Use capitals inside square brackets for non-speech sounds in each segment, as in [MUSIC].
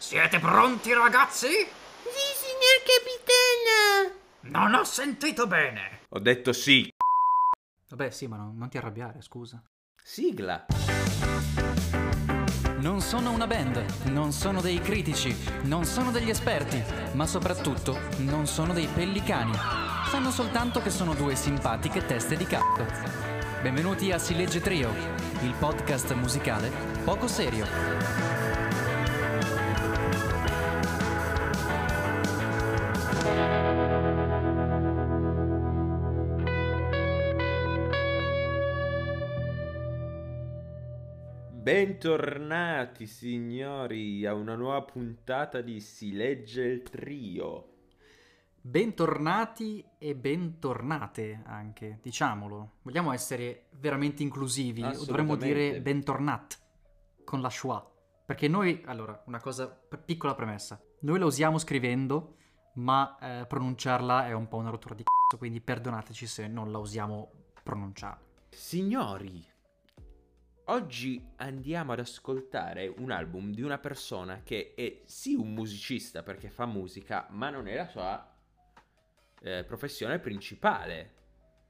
Siete pronti, ragazzi? Sì, signor capitano! Non ho sentito bene. Ho detto sì. Vabbè, sì, ma non, non ti arrabbiare, scusa. Sigla. Non sono una band, non sono dei critici, non sono degli esperti, ma soprattutto non sono dei pellicani. Sanno soltanto che sono due simpatiche teste di cazzo. Benvenuti a Si Legge Trio, il podcast musicale poco serio. Bentornati signori a una nuova puntata di Si legge il trio. Bentornati e bentornate anche, diciamolo. Vogliamo essere veramente inclusivi o dovremmo dire bentornat con la schwa? Perché noi, allora, una cosa, piccola premessa. Noi la usiamo scrivendo, ma eh, pronunciarla è un po' una rottura di cazzo, quindi perdonateci se non la usiamo pronunciare. Signori, oggi andiamo ad ascoltare un album di una persona che è sì un musicista perché fa musica, ma non è la sua eh, professione principale.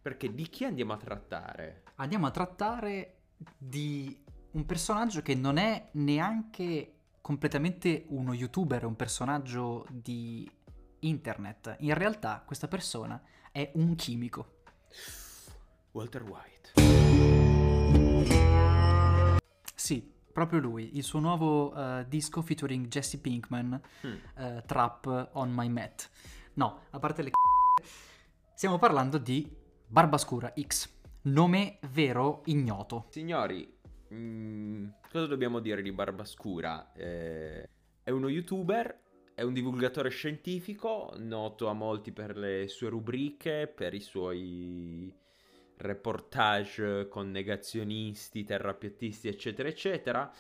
Perché di chi andiamo a trattare? Andiamo a trattare di un personaggio che non è neanche completamente uno youtuber, un personaggio di internet. In realtà questa persona è un chimico. Walter White. Sì, proprio lui, il suo nuovo eh, disco featuring Jesse Pinkman, Mm. eh, Trap on My Mat. No, a parte le c***e, stiamo parlando di Barbascura X, nome vero ignoto. Signori, mm, cosa dobbiamo dire di Barbascura? Eh, è uno youtuber, è un divulgatore scientifico, noto a molti per le sue rubriche, per i suoi reportage con negazionisti, terrapiattisti, eccetera, eccetera.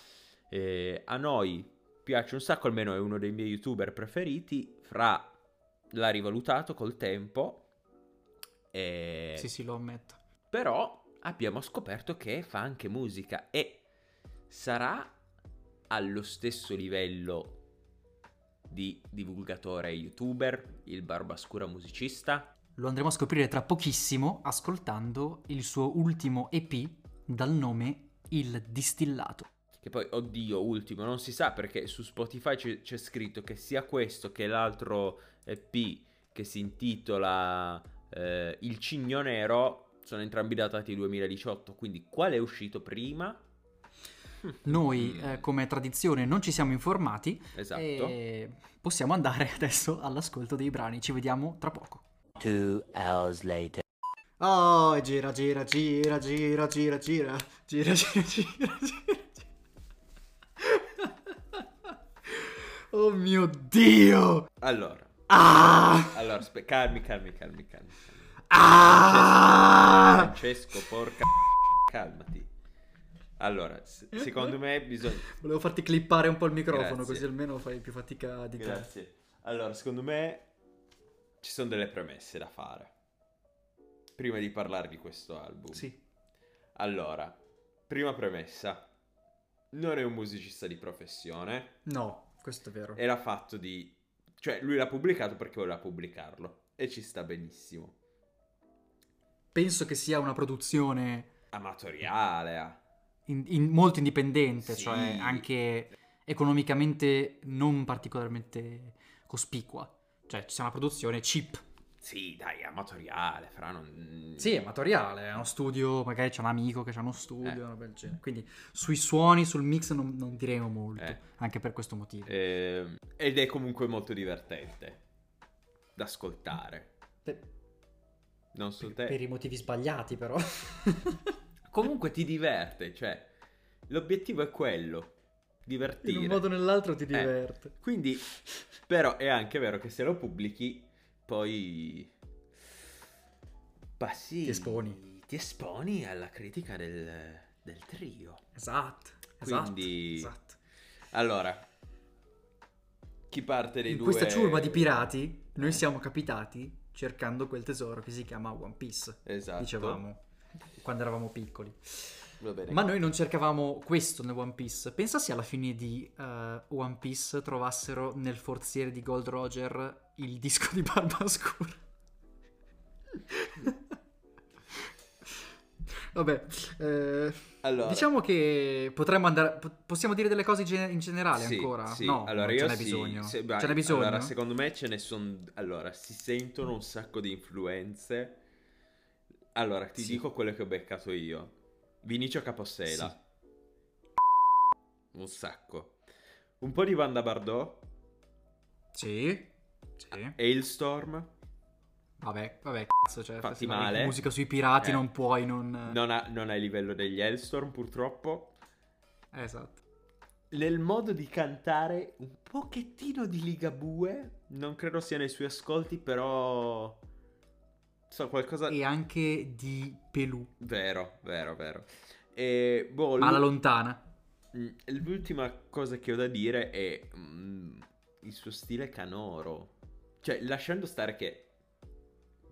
Eh, a noi piace un sacco, almeno è uno dei miei youtuber preferiti. Fra l'ha rivalutato col tempo. E... Sì, sì, lo ammetto. Però abbiamo scoperto che fa anche musica e sarà allo stesso livello di divulgatore youtuber, il Barbascura musicista. Lo andremo a scoprire tra pochissimo ascoltando il suo ultimo EP dal nome Il Distillato. Che poi, oddio, ultimo, non si sa perché su Spotify c'è, c'è scritto che sia questo che l'altro EP che si intitola eh, Il Cigno Nero sono entrambi datati 2018. Quindi quale è uscito prima? [LAUGHS] Noi, eh, come tradizione, non ci siamo informati Esatto. e possiamo andare [LAUGHS] adesso all'ascolto dei brani. Ci vediamo tra poco. Two hours later. Oh, gira, gira, gira, gira, gira, gira, gira, gira, gira, gira. Oh mio Dio! Allora, Ah! allora, spe- calmi, calmi, calmi, calmi. calmi. Ah! Francesco, porca calmati. Allora, s- secondo me bisogna... Volevo farti clippare un po' il microfono, Grazie. così almeno fai più fatica di te. Grazie. Allora, secondo me ci sono delle premesse da fare. Prima di parlare di questo album. Sì. Allora, prima premessa. Non è un musicista di professione. No, questo è vero. E l'ha fatto di... Cioè, lui l'ha pubblicato perché voleva pubblicarlo. E ci sta benissimo. Penso che sia una produzione Amatoriale. ah. in- in- molto indipendente, Sì. cioè anche economicamente non particolarmente cospicua. Cioè, c'è una produzione cheap. Sì, dai, amatoriale, fra non... Sì, è amatoriale, è uno studio, magari c'è un amico che c'ha uno studio, Eh. Quindi sui suoni, sul mix non, non diremo molto, Eh. anche per questo motivo. Ehm, ed è comunque molto divertente da ascoltare. Per, Non so te. per i motivi sbagliati, però. Comunque ti diverte, cioè l'obiettivo è quello, divertire. In un modo o nell'altro ti Eh. diverte. Quindi, però è anche vero che se lo pubblichi, poi passi, Ti esponi. ti esponi alla critica del, del trio. Esatto, esatto. Quindi- esatto. Allora, chi parte dei In due? questa ciurma di pirati, noi siamo capitati cercando quel tesoro che si chiama One Piece. Esatto. Dicevamo quando eravamo piccoli. Ma noi non cercavamo questo nel One Piece. Pensa se alla fine di eh, One Piece trovassero nel forziere di Gold Roger il disco di Barba Scura. [LAUGHS] Vabbè, eh, Allora, diciamo che potremmo andare. po- Possiamo dire delle cose in generale sì, ancora? sì. No, allora io ce n'è sì, bisogno. se- vai, ce n'è bisogno. Allora, secondo me ce ne sono. Allora, si sentono un sacco di influenze. Allora, ti dico quello che ho beccato io. Vinicio Capossela. Sì. Un sacco. Un po' di Wanda Bardot. Sì. Sì. Hailstorm. Vabbè, vabbè, cazzo, cioè, Fatti male. musica sui pirati Eh. non puoi non... Non ha, non ha il livello degli Hailstorm, purtroppo. Eh, Esatto. Nel modo di cantare, un pochettino di Ligabue. Non credo sia nei suoi ascolti, però. So, qualcosa. E anche di Pelù, Vero, vero, vero. E, boh, ma alla lontana. l'ultima cosa che ho da dire è mm, il suo stile canoro. Cioè, lasciando stare che.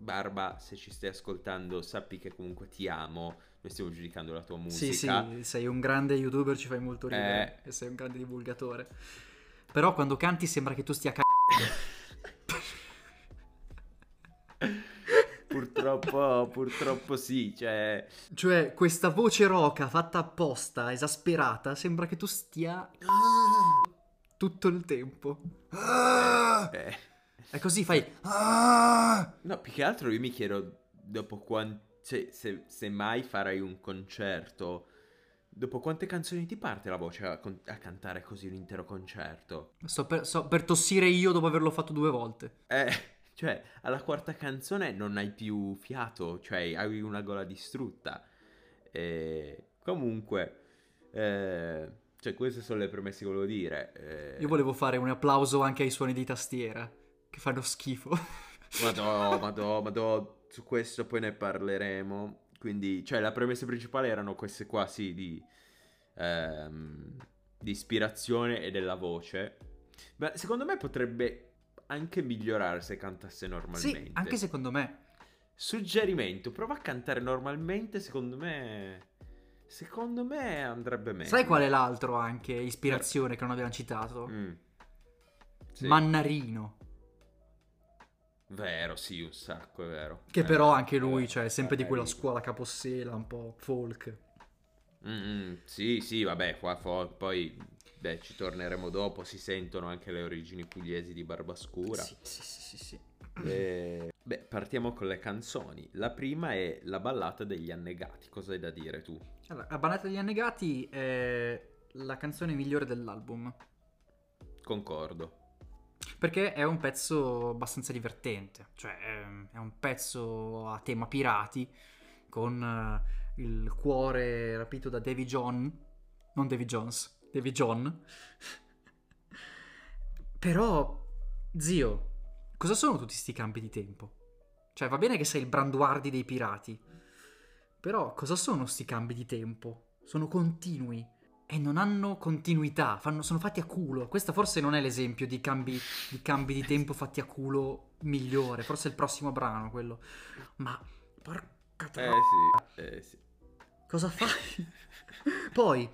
Barba, se ci stai ascoltando, sappi che comunque ti amo. Noi stiamo giudicando la tua Sì, musica. sì, sei un grande youtuber, ci fai molto ridere Eh. e sei un grande divulgatore. Però quando canti sembra che tu stia c***o. Purtroppo, purtroppo sì, cioè... Cioè, questa voce roca fatta apposta, esasperata, sembra che tu stia tutto il tempo. eh. E così fai... No, più che altro io mi chiedo dopo quanto... Se, se, se mai farai un concerto, dopo quante canzoni ti parte la voce a, con- a cantare così un intero concerto? Sto per, sto per tossire io dopo averlo fatto due volte. Eh, cioè, alla quarta canzone non hai più fiato, cioè hai una gola distrutta. E comunque, eh, cioè queste sono le premesse che volevo dire. eh. Io volevo fare un applauso anche ai suoni di tastiera, che fanno schifo. [LAUGHS] Madò, madò, madò, su questo poi ne parleremo. Quindi, cioè, la premessa principale erano queste qua, sì, di, ehm, di ispirazione e della voce. Ma secondo me potrebbe anche migliorare se cantasse normalmente. sì, anche secondo me. Suggerimento, prova a cantare normalmente, secondo me... Secondo me andrebbe meglio. Sai qual è l'altro anche, ispirazione che non abbiamo citato? Mm. Sì. Mannarino. Vero, sì, un sacco, è vero. Che Eh, però anche lui, eh, cioè, è sempre di quella scuola capossela, un po' folk. Mm, mm, sì, sì, vabbè, qua fo- poi beh, ci torneremo dopo, si sentono anche le origini pugliesi di Barbascura. Sì, sì, sì, sì, sì. Eh, beh, partiamo con le canzoni. La prima è La ballata degli annegati. Cosa hai da dire tu? Allora, La Banata degli Annegati è la canzone migliore dell'album. Concordo. Perché è un pezzo abbastanza divertente. Cioè, è, è un pezzo a tema pirati, con eh, il cuore rapito da Davy John. Non Davy Jones, Davy John. [LAUGHS] Però, zio, cosa sono tutti sti cambi di tempo? Cioè, va bene che sei il branduardi dei pirati. Però, cosa sono sti cambi di tempo? Sono continui e non hanno continuità, fanno- sono fatti a culo. Questo forse non è l'esempio di cambi, di cambi di tempo fatti a culo migliore, forse è il prossimo brano quello. Ma porca Eh troia, sì, eh sì. cosa fai? [LAUGHS] Poi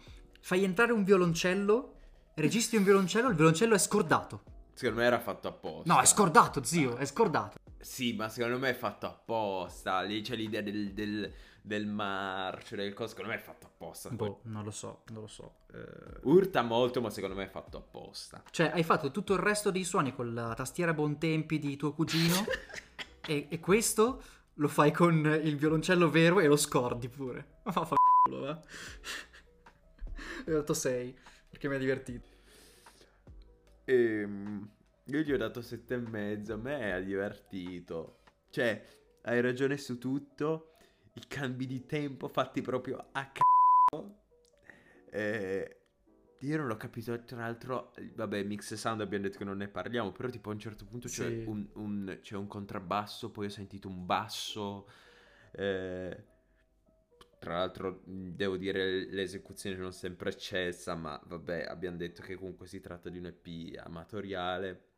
fai entrare un violoncello, registri un violoncello, il violoncello è scordato. Secondo me era fatto apposta. No, è scordato, zio, è scordato. Sì, ma secondo me è fatto apposta. Lì c'è l'idea del, del, del marcio, del coso. Secondo me è fatto apposta. Boh, non lo so, non lo so. Eh, Urta molto, ma secondo me è fatto apposta. Cioè, hai fatto tutto il resto dei suoni con la tastiera Bontempi di tuo cugino [LAUGHS] e, e questo lo fai con il violoncello vero e lo scordi pure. Ma fa [LAUGHS] culo, va. Ho dato 6 perché mi ha divertito. Ehm, io gli ho dato sette e mezzo. A me ha divertito. Cioè, hai ragione su tutto. I cambi di tempo fatti proprio a c***o. Eh, io non l'ho capito. Tra l'altro, vabbè, mix sound abbiamo detto che non ne parliamo. Però, tipo, a un certo punto c'è, Sì. un, un- c'è un contrabbasso. Poi ho sentito un basso. eh, tra l'altro, devo dire, l'esecuzione non sempre eccessa, ma vabbè, abbiamo detto che comunque si tratta di un EP amatoriale.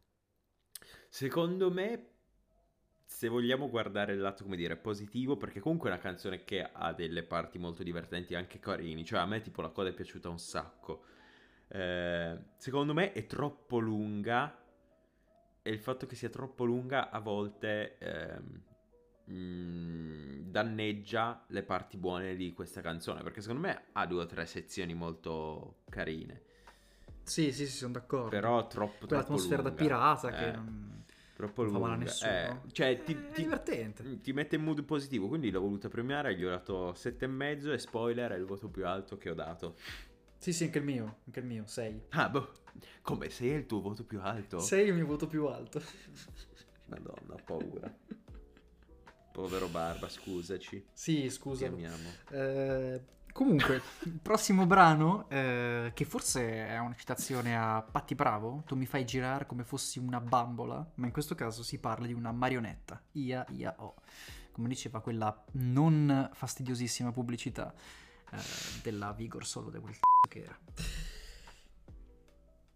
Secondo me, se vogliamo guardare il lato, come dire, positivo, perché comunque è una canzone che ha delle parti molto divertenti, anche carini, cioè a me tipo la coda è piaciuta un sacco. Eh, secondo me è troppo lunga e il fatto che sia troppo lunga a volte ehm, mm, danneggia le parti buone di questa canzone, perché secondo me ha due o tre sezioni molto carine, Sì, sì, sì, sono d'accordo. però troppo troppo Quell'atmosfera da lunga. pirata Eh. che non, Troppo non fa male a lunga. nessuno. Eh, cioè, ti, È ti- divertente. ti mette in mood positivo, quindi l'ho voluta premiare, gli ho dato 7,5 e spoiler è il voto più alto che ho dato. Sì, sì, anche il mio, anche il mio, 6. Ah, boh, come sei il tuo voto più alto? 6 è il mio voto più alto. Madonna, ho paura. Povero Barba, scusaci. Sì, scusa. Eh, comunque, il prossimo brano, eh, che forse è una citazione a Patti Bravo, tu mi fai girare come fossi una bambola, ma in questo caso si parla di una marionetta, ia ia o, come diceva quella non fastidiosissima pubblicità eh, della Vigor Solo di quel c***o che era.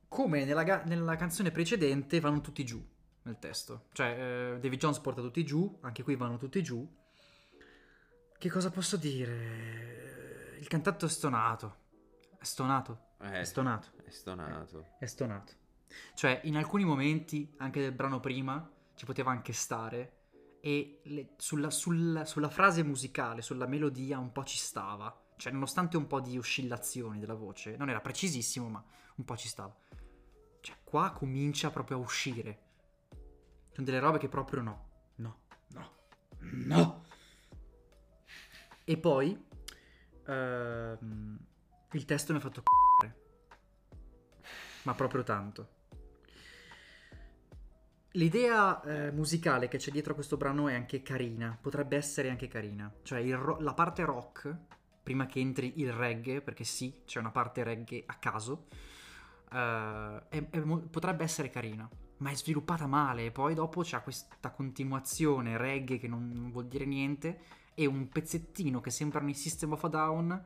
Come nella, ga- nella canzone precedente vanno tutti giù nel testo, cioè eh, David Jones porta tutti giù, anche qui vanno tutti giù, che cosa posso dire? Il cantato è stonato. È stonato. Eh, È stonato. È stonato. È stonato. Cioè, in alcuni momenti, anche del brano prima, ci poteva anche stare. E le- sulla, sulla- sulla frase musicale, sulla melodia, un po' ci stava. Cioè, nonostante un po' di oscillazioni della voce, non era precisissimo, ma un po' ci stava. Cioè, qua comincia proprio a uscire. Sono delle robe che proprio no. No. No. No. E poi ehm, il testo mi ha fatto c***are. Ma proprio tanto. L'idea eh, musicale che c'è dietro a questo brano è anche carina, potrebbe essere anche carina. Cioè ro- la parte rock, prima che entri il reggae, perché sì, c'è una parte reggae a caso, eh, è- è potrebbe essere carina, ma è sviluppata male. E poi dopo c'è questa continuazione reggae che non, non vuol dire niente, e un pezzettino che sembrano i System of a Down,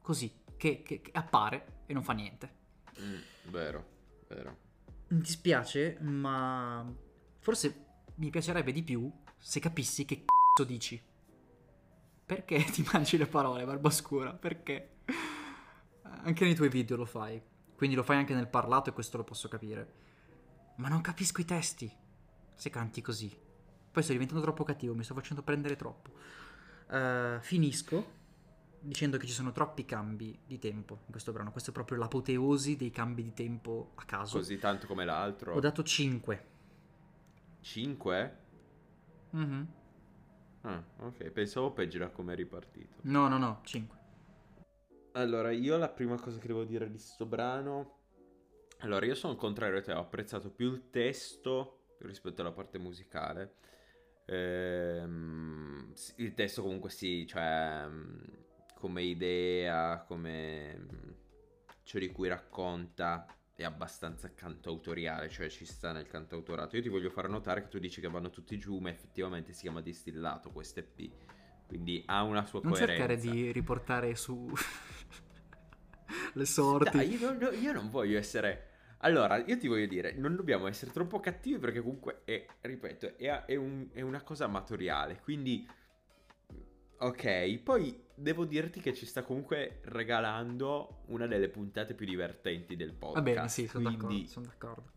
così, che, che- che appare e non fa niente. Mm, vero, vero. Mi dispiace, ma forse mi piacerebbe di più se capissi che cazzo dici. Perché [LAUGHS] ti mangi le parole, Barbascura? Perché? Anche nei tuoi video lo fai. Quindi lo fai anche nel parlato e questo lo posso capire. Ma non capisco i testi. Se canti così. Poi sto diventando troppo cattivo, mi sto facendo prendere troppo. Eh, finisco dicendo che ci sono troppi cambi di tempo in questo brano. Questo è proprio l'apoteosi dei cambi di tempo a caso. Così tanto come l'altro. Ho dato 5. 5? Mhm. Ah, ok, pensavo peggio da come è ripartito. No, no, no, 5. Allora, io la prima cosa che devo dire di sto brano... Allora, io sono contrario a te, ho apprezzato più il testo rispetto alla parte musicale. Ehm, il testo comunque sì, cioè mm, come idea, come mm, ciò di cui racconta è abbastanza cantautoriale, cioè ci sta nel cantautorato. Io ti voglio fare notare che tu dici che vanno tutti giù, ma effettivamente si chiama distillato questo EP. Quindi ha una sua Non coerenza. cercare di riportare su [LAUGHS] le sorti. Dai, io, non- io non voglio essere. Allora, io ti voglio dire, non dobbiamo essere troppo cattivi perché comunque è, ripeto, è, è un- è una cosa amatoriale. Quindi, ok, poi devo dirti che ci sta comunque regalando una delle puntate più divertenti del podcast. Va bene, sì, sono quindi d'accordo, sono d'accordo.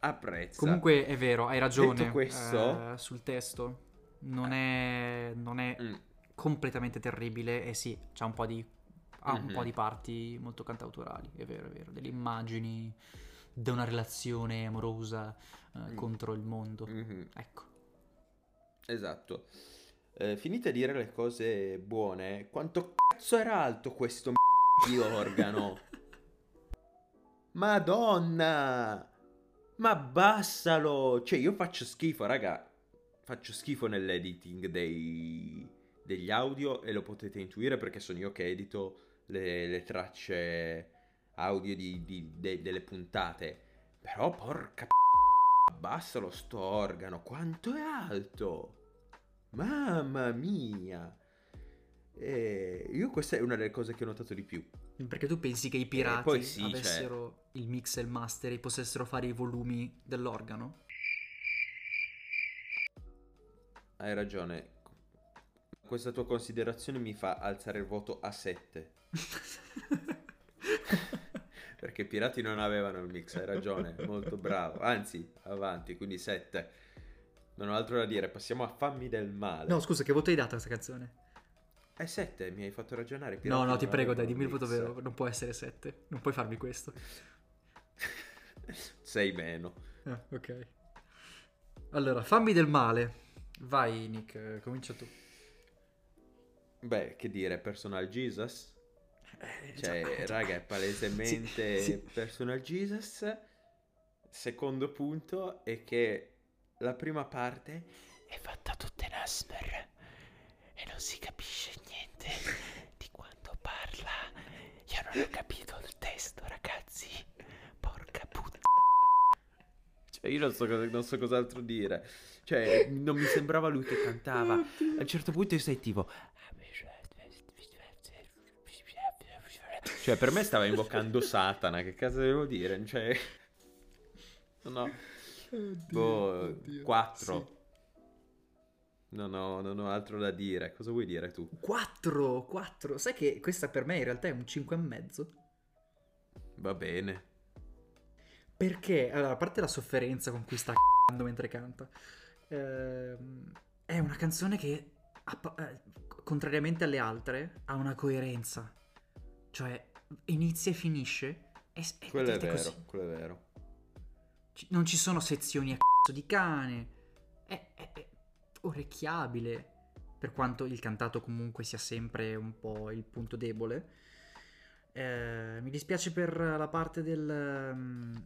apprezza. Comunque è vero, hai ragione. Detto questo- eh, sul testo non è, non è Mm, completamente terribile e sì, c'ha un po' di ha un Mhm. po' di parti molto cantautorali, è vero, è vero, delle immagini di una relazione amorosa eh, Mm. contro il mondo. mhm. Ecco. Esatto. Eh, finite a dire le cose buone, quanto cazzo era alto questo m- di organo? [LAUGHS] Madonna! Ma abbassalo! Cioè, io faccio schifo, raga. Faccio schifo nell'editing dei- degli audio e lo potete intuire perché sono io che edito le, le tracce audio di- di- de- delle puntate. Però, porca p- abbassalo sto organo, quanto è alto! Mamma mia! E io questa è una delle cose che ho notato di più. Perché tu pensi che i pirati sì, cioè- avessero il mix e il master e potessero fare i volumi dell'organo? hai ragione. Questa tua considerazione mi fa alzare il voto a 7. [LAUGHS] Perché i pirati non avevano il mix, hai ragione, molto bravo. Anzi, avanti, quindi 7. Non ho altro da dire, passiamo a Fammi del male. No, scusa, che voto hai dato a questa canzone? È 7, mi hai fatto ragionare. No, no, ti prego, dai, dimmi il voto vero. Non può essere 7. Non puoi farmi questo. [LAUGHS] 6 meno. Ah, ok. Allora, fammi del male. Vai, Nick, eh, comincia tu. Beh, che dire, Personal Jesus? Eh, Cioè, [LAUGHS] raga, è palesemente Sì, sì. Personal Jesus. Secondo punto è che la prima parte È fatta tutta in asmer e non si capisce niente di quando parla. Io non ho capito il testo, ragazzi. Porca puttana. Cioè, io non so, cosa- non so cos'altro dire. Cioè, non mi sembrava lui che cantava. A un certo punto io sei Cioè, per me stava invocando Satana. Che cosa devo dire? Cioè... Non ho... Boh, 4. Non ho, non ho altro da dire. Cosa vuoi dire tu? 4, 4. Sai che questa per me in realtà è un 5 e mezzo. Va bene. Perché, allora, a parte la sofferenza con cui sta c***ando mentre canta, ehm, è una canzone che, eh, contrariamente alle altre, ha una coerenza. Cioè, inizia e finisce. E, e Quello è vero, così. quello è vero. Ci- Non ci sono sezioni a c***o di cane. È, è- è orecchiabile. Per quanto il cantato comunque sia sempre un po' il punto debole. Eh, mi dispiace per la parte del, mm,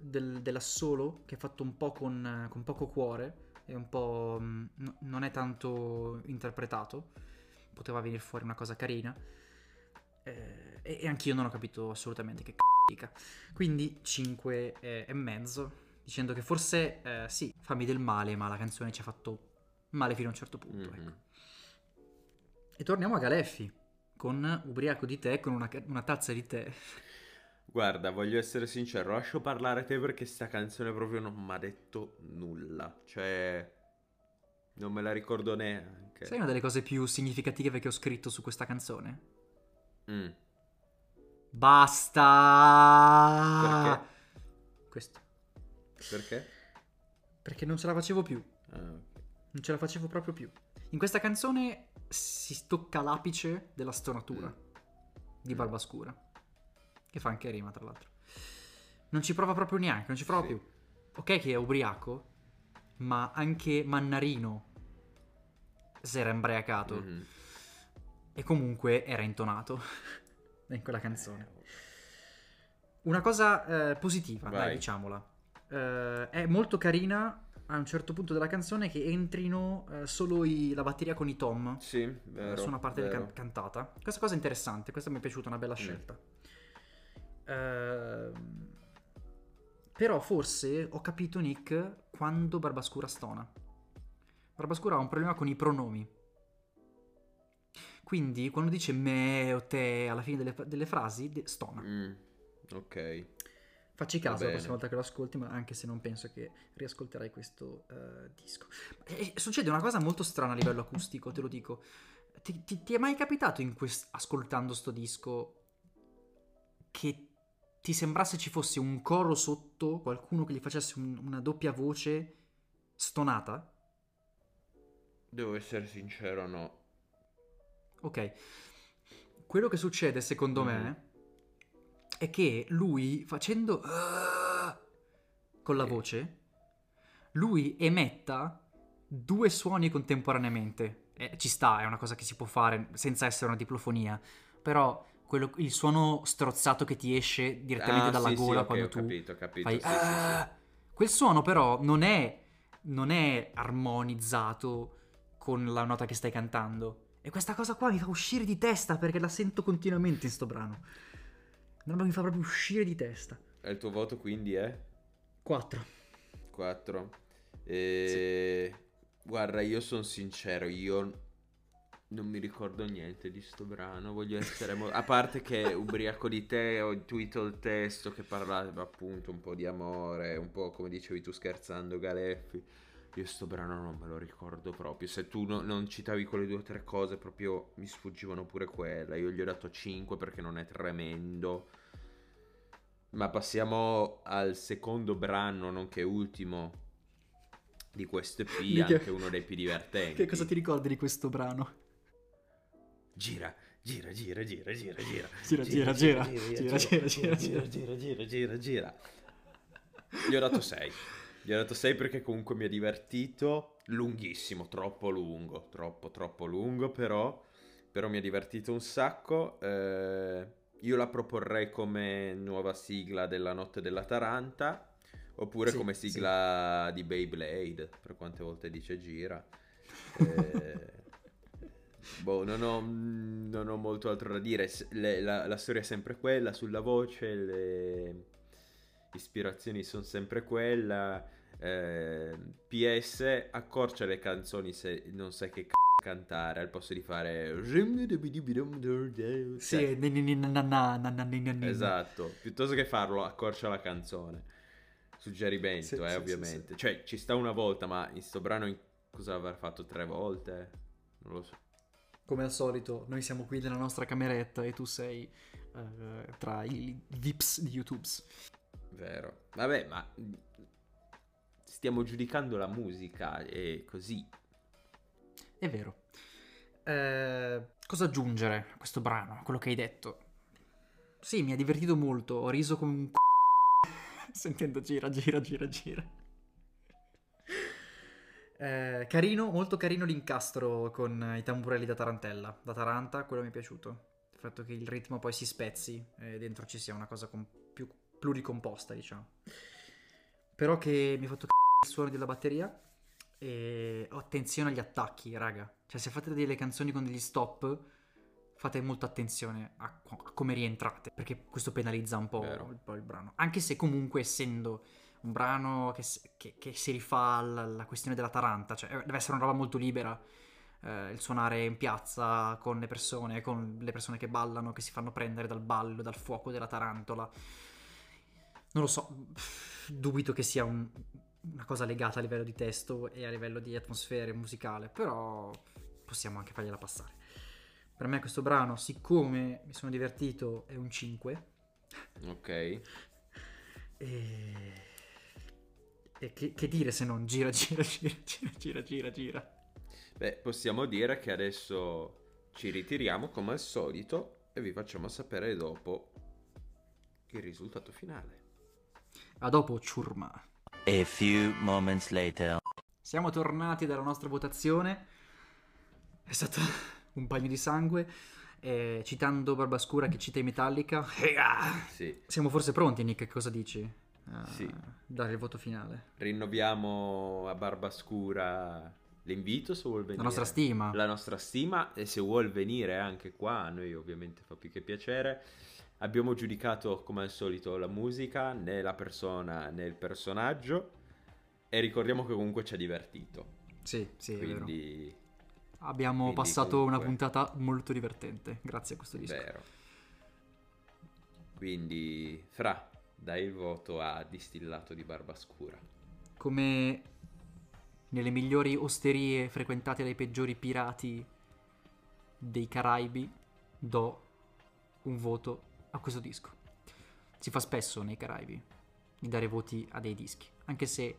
del- dell'assolo che è fatto un po' con, con poco cuore e un po' mm, no- non è tanto interpretato. Poteva venire fuori una cosa carina. Eh, e, e anch'io non ho capito assolutamente che c***o dica. Quindi 5 e, e mezzo, dicendo che forse eh, sì, fammi del male, ma la canzone ci ha fatto male fino a un certo punto. Mhm. ecco. E torniamo a Galeffi, con ubriaco di tè, con una, una tazza di tè. Guarda, voglio essere sincero, lascio parlare te perché sta canzone proprio non mi ha detto nulla. Cioè, non me la ricordo neanche. Sai una delle cose più significative che ho scritto su questa canzone? Mm, Basta! Questo. Perché? Perché non ce la facevo più. Ah. Non ce la facevo proprio più. In questa canzone si tocca l'apice della stonatura Mm. di Barbascura. Che fa anche rima, tra l'altro. Non ci prova proprio neanche, non ci prova Sì. più. Ok che è ubriaco, ma anche Mannarino si era imbriacato. Mhm. E comunque era intonato in quella canzone. Una cosa eh, positiva, dai, Vai. diciamola. Eh, è molto carina a un certo punto della canzone che entrino eh, solo i- la batteria con i tom Sì, eh, vero. su una parte can- cantata. Questa cosa è interessante, questa mi è piaciuta, una bella scelta. Ehm, però forse ho capito Nick quando Barbascura stona. Barbascura ha un problema con i pronomi. Quindi quando dice me o te alla fine delle, delle frasi, de- stona. Mm, ok. Facci caso la prossima volta che lo ascolti, ma anche se non penso che riascolterai questo eh, disco. E- e succede una cosa molto strana a livello acustico, te lo dico. Ti, ti- ti è mai capitato in quest- ascoltando sto disco che ti sembrasse ci fosse un coro sotto, qualcuno che gli facesse un- una doppia voce stonata? Devo essere sincero, no. Ok. Quello che succede, secondo me, Mhm. è che lui, facendo "Ah", con la Sì. voce, lui emetta due suoni contemporaneamente. Eh, ci sta, è una cosa che si può fare senza essere una diplofonia. Però quello- il suono strozzato che ti esce direttamente Ah, dalla sì, sì, gola ok, quando ho tu capito, ho capito. fai sì, sì, "Ah". Quel suono però non è, non è armonizzato con la nota che stai cantando. E questa cosa qua mi fa uscire di testa perché la sento continuamente in sto brano. Una roba che mi fa proprio uscire di testa. sì. E il tuo voto quindi è? 4. 4. E... Guarda, io sono sincero, io non mi ricordo niente di sto brano, voglio essere... mo- A parte che ubriaco di te ho intuito il testo che parlava appunto un po' di amore, un po' come dicevi tu scherzando Galeffi. Io sto brano non me lo ricordo proprio. Se tu no- non citavi quelle due o tre cose, proprio mi sfuggivano pure quella. Io gli ho dato 5 perché non è tremendo. Ma passiamo al secondo brano, nonché ultimo di questo EP, Mica- anche uno dei più divertenti. Che cosa ti ricordi di questo brano? Gira, gira, gira, gira, gira, gira. Gira, gira, gira, gira, gira, gira, gira, gira, gira, gira, gira. Gli ho dato 6. Gli ho dato 6 perché comunque mi ha divertito. Lunghissimo, troppo lungo, troppo, troppo lungo, però, però mi ha divertito un sacco. Eh, io la proporrei come nuova sigla della Notte della Taranta. Oppure Sì, come sì. sigla di Beyblade, per quante volte dice gira. Eh, [LAUGHS] boh, non ho, non ho molto altro da dire. Le- la, la storia è sempre quella, sulla voce, le ispirazioni sono sempre quella. Eh, PS, accorcia le canzoni se non sai che c***o cantare, al posto di fare... Sì, Esatto, piuttosto che farlo, accorcia la canzone. Suggerimento, Sì, eh, sì, sì, ovviamente. Cioè, ci sta una volta, ma in sto brano in- cosa avrà fatto tre volte? Non lo so. Come al solito, noi siamo qui nella nostra cameretta e tu sei eh, tra i vips di YouTube. Vero. Vabbè, ma stiamo giudicando la musica e così. È vero. Eh, cosa aggiungere a questo brano, a quello che hai detto? Sì, mi ha divertito molto, ho riso come un c***o [LAUGHS] sentendo gira, gira, gira, gira. Eh, carino, molto carino l'incastro con i tamburelli da tarantella, da Taranta, quello mi è piaciuto. Il fatto che il ritmo poi si spezzi e dentro ci sia una cosa più pluricomposta, diciamo. Però che mi ha fatto c***o il suono della batteria e attenzione agli attacchi, raga. Cioè, se fate delle canzoni con degli stop, fate molta attenzione a, a come rientrate, perché questo penalizza un po', un po' il brano. Anche se comunque essendo un brano che, che- che si rifà alla, alla questione della Taranta, cioè eh, deve essere una roba molto libera. eh, il suonare in piazza con le persone, con le persone che ballano, che si fanno prendere dal ballo, dal fuoco della tarantola. Non lo so, pff, dubito che sia un- una cosa legata a livello di testo e a livello di atmosfera musicale, però possiamo anche fargliela passare. Per me questo brano, siccome mi sono divertito, è un 5. Ok. E, e che, che dire se non gira, gira, gira, gira, gira, gira, gira. Beh, possiamo dire che adesso ci ritiriamo come al solito e vi facciamo sapere dopo il risultato finale. A dopo, ciurma. A few moments later. Siamo tornati dalla nostra votazione. È stato un bagno di sangue. E citando Barbascura che cita i Metallica. Sì, Siamo forse pronti, Nick? Cosa dici? A Sì. Dare il voto finale. rinnoviamo a Barbascura l'invito se vuol venire. La nostra stima. La nostra stima e se vuol venire anche qua, a noi ovviamente fa più che piacere. Abbiamo giudicato come al solito la musica, né la persona né il personaggio e ricordiamo che comunque ci ha divertito. Sì, sì. Quindi, Abbiamo quindi passato una comunque- puntata molto divertente. Grazie a questo disco. vero. Quindi, Fra, dai il voto a Distillato di Barbascura. Come nelle migliori osterie frequentate dai peggiori pirati dei Caraibi, do un voto a questo disco. Si fa spesso nei Caraibi di dare voti a dei dischi, anche se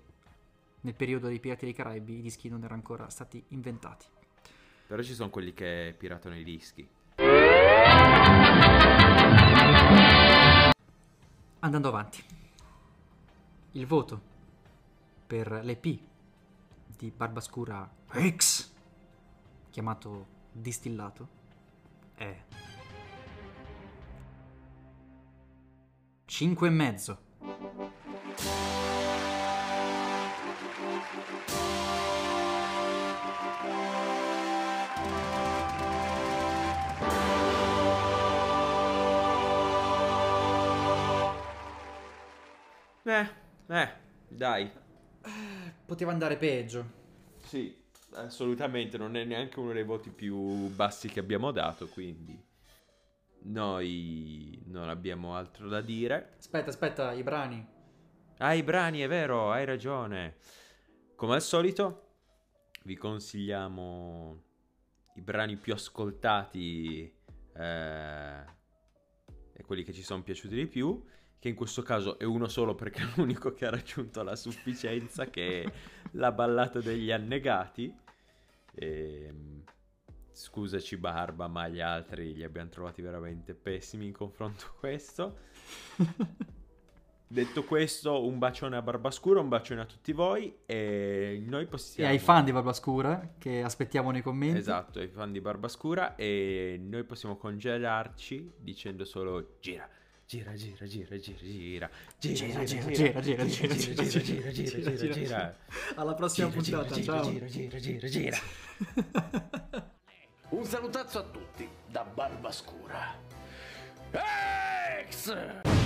nel periodo dei pirati dei Caraibi i dischi non erano ancora stati inventati. Però ci sono quelli che piratano i dischi. Andando avanti, il voto per l'EP di Barbascura X, chiamato Distillato, è 5 e mezzo. Eh, eh, dai. Poteva andare peggio. Sì, assolutamente, non è neanche uno dei voti più bassi che abbiamo dato, quindi noi non abbiamo altro da dire. Aspetta, aspetta, i brani. Ah, i brani, è vero, hai ragione. Come al solito, vi consigliamo i brani più ascoltati eh, e quelli che ci sono piaciuti di più, che in questo caso è uno solo perché è l'unico che ha raggiunto la sufficienza, che è la ballata degli annegati. Ehm, scusaci Barba, ma gli altri li abbiamo trovati veramente pessimi in confronto a questo. Detto questo, un bacione a Barbascura, un bacione a tutti voi e noi E possiamo... ai fan di Barbascura che aspettiamo nei commenti. Esatto, ai fan di Barbascura e noi possiamo congelarci dicendo solo gira, gira, gira, gira, gira, gira, gira, Gira, gira, gira, gira, gira, gira, gira, gira, gira, gira. Alla prossima puntata, ciao. gira, gira, gira, gira. Un salutazzo a tutti da Barbascura. Ex!